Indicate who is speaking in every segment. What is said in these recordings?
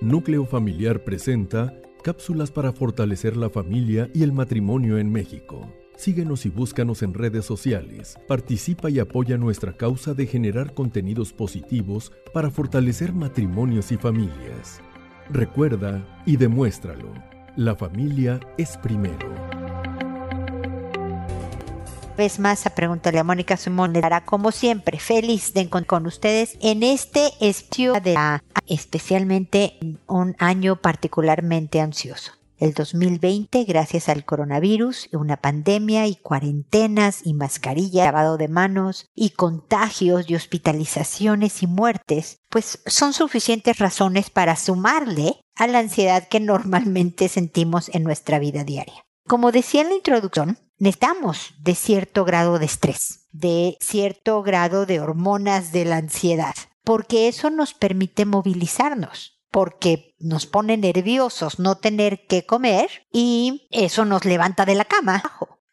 Speaker 1: Núcleo Familiar presenta cápsulas para fortalecer la familia y el matrimonio en México. Síguenos y búscanos en redes sociales. Participa y apoya nuestra causa de generar contenidos positivos para fortalecer matrimonios y familias. Recuerda y demuéstralo. La familia es primero.
Speaker 2: Vez más a Pregúntale a Mónica Simón estará como siempre feliz de encontrar con ustedes en este espacio de especialmente un año particularmente ansioso. El 2020, gracias al coronavirus, una pandemia y cuarentenas y mascarilla, lavado de manos y contagios y hospitalizaciones y muertes, pues son suficientes razones para sumarle a la ansiedad que normalmente sentimos en nuestra vida diaria. Como decía en la introducción, necesitamos de cierto grado de estrés, de cierto grado de hormonas de la ansiedad, porque eso nos permite movilizarnos, porque nos pone nerviosos no tener que comer y eso nos levanta de la cama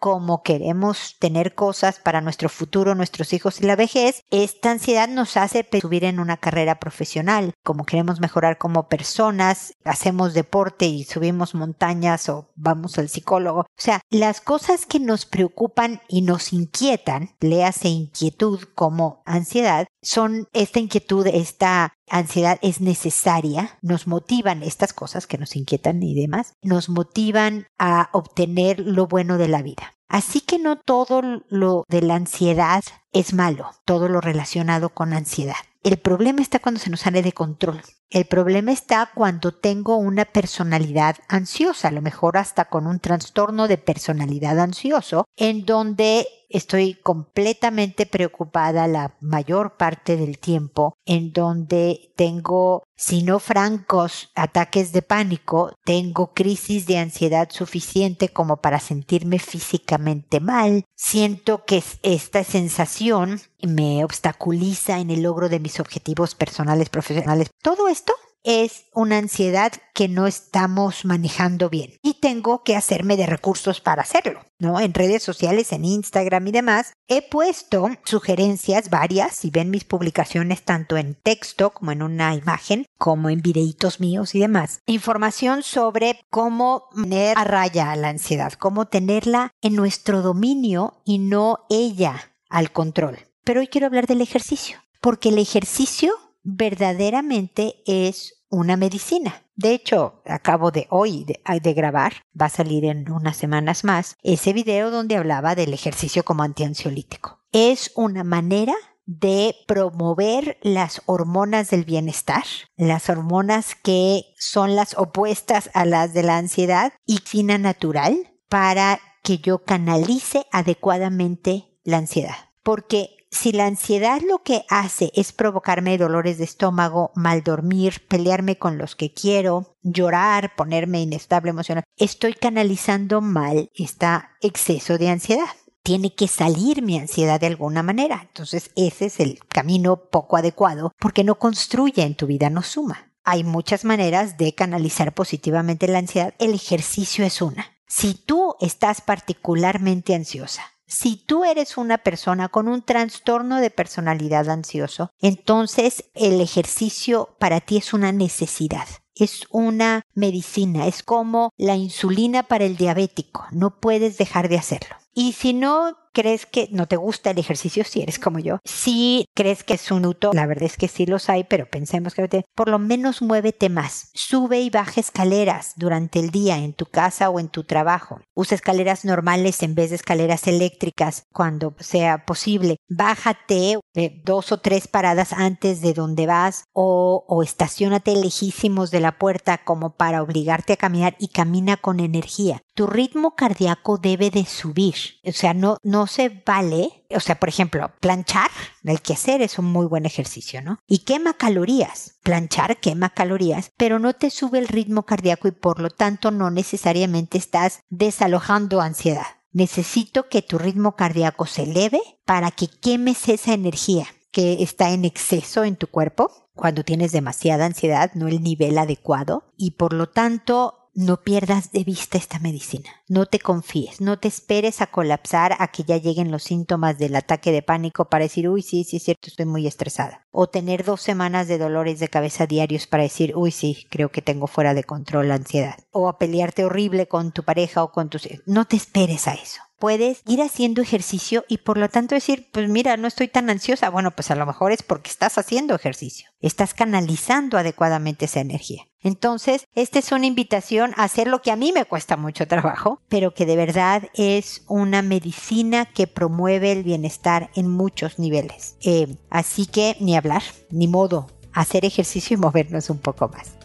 Speaker 2: como queremos tener cosas para nuestro futuro, nuestros hijos y la vejez, esta ansiedad nos hace subir en una carrera profesional, como queremos mejorar como personas, hacemos deporte y subimos montañas o vamos al psicólogo. O sea, las cosas que nos preocupan y nos inquietan, le hace inquietud como ansiedad, son esta inquietud, esta ansiedad es necesaria, nos motivan estas cosas que nos inquietan y demás, nos motivan a obtener lo bueno de la vida. Así que no todo lo de la ansiedad es malo, todo lo relacionado con ansiedad. El problema está cuando se nos sale de control. El problema está cuando tengo una personalidad ansiosa, a lo mejor hasta con un trastorno de personalidad ansioso, en donde estoy completamente preocupada la mayor parte del tiempo, en donde tengo, si no francos, ataques de pánico, tengo crisis de ansiedad suficiente como para sentirme físicamente mal, siento que esta sensación me obstaculiza en el logro de mis objetivos personales, profesionales. Todo esto es una ansiedad que no estamos manejando bien y tengo que hacerme de recursos para hacerlo, ¿no? En redes sociales, en Instagram y demás, he puesto sugerencias varias, si ven mis publicaciones tanto en texto como en una imagen, como en videitos míos y demás, información sobre cómo poner a raya la ansiedad, cómo tenerla en nuestro dominio y no ella al control. Pero hoy quiero hablar del ejercicio, porque el ejercicio verdaderamente es una medicina. De hecho, acabo de hoy de, grabar, va a salir en unas semanas más, ese video donde hablaba del ejercicio como antiansiolítico. Es una manera de promover las hormonas del bienestar, las hormonas que son las opuestas a las de la ansiedad y fina natural para que yo canalice adecuadamente la ansiedad. Porque si la ansiedad lo que hace es provocarme dolores de estómago, mal dormir, pelearme con los que quiero, llorar, ponerme inestable emocional, estoy canalizando mal este exceso de ansiedad. Tiene que salir mi ansiedad de alguna manera. Entonces ese es el camino poco adecuado porque no construye en tu vida, no suma. Hay muchas maneras de canalizar positivamente la ansiedad. El ejercicio es una. Si tú estás particularmente ansiosa, si tú eres una persona con un trastorno de personalidad ansioso, entonces el ejercicio para ti es una necesidad. Es una medicina, es como la insulina para el diabético, no puedes dejar de hacerlo. Y si no crees que no te gusta el ejercicio, si eres como yo, si crees que es un uto, la verdad es que sí los hay, pero pensemos que por lo menos muévete más. Sube y baja escaleras durante el día en tu casa o en tu trabajo. Usa escaleras normales en vez de escaleras eléctricas cuando sea posible. Bájate eh, dos o tres paradas antes de donde vas o, estacionate lejísimos de la puerta como para obligarte a caminar y camina con energía. Tu ritmo cardíaco debe de subir. O sea, no se vale, o sea, por ejemplo, planchar, el hacer es un muy buen ejercicio, ¿no? Y quema calorías. Planchar quema calorías, pero no te sube el ritmo cardíaco y por lo tanto no necesariamente estás desalojando ansiedad. Necesito que tu ritmo cardíaco se eleve para que quemes esa energía que está en exceso en tu cuerpo cuando tienes demasiada ansiedad, no el nivel adecuado, y por lo tanto no pierdas de vista esta medicina. No te confíes, no te esperes a colapsar a que ya lleguen los síntomas del ataque de pánico para decir, uy, sí, sí es cierto, estoy muy estresada. O tener dos semanas de dolores de cabeza diarios para decir, uy, sí, creo que tengo fuera de control la ansiedad. O a pelearte horrible con tu pareja o con tus... No te esperes a eso puedes ir haciendo ejercicio y por lo tanto decir, pues mira, no estoy tan ansiosa. Bueno, pues a lo mejor es porque estás haciendo ejercicio, estás canalizando adecuadamente esa energía. Entonces, esta es una invitación a hacer lo que a mí me cuesta mucho trabajo, pero que de verdad es una medicina que promueve el bienestar en muchos niveles. Eh, así que ni hablar, ni modo, hacer ejercicio y movernos un poco más.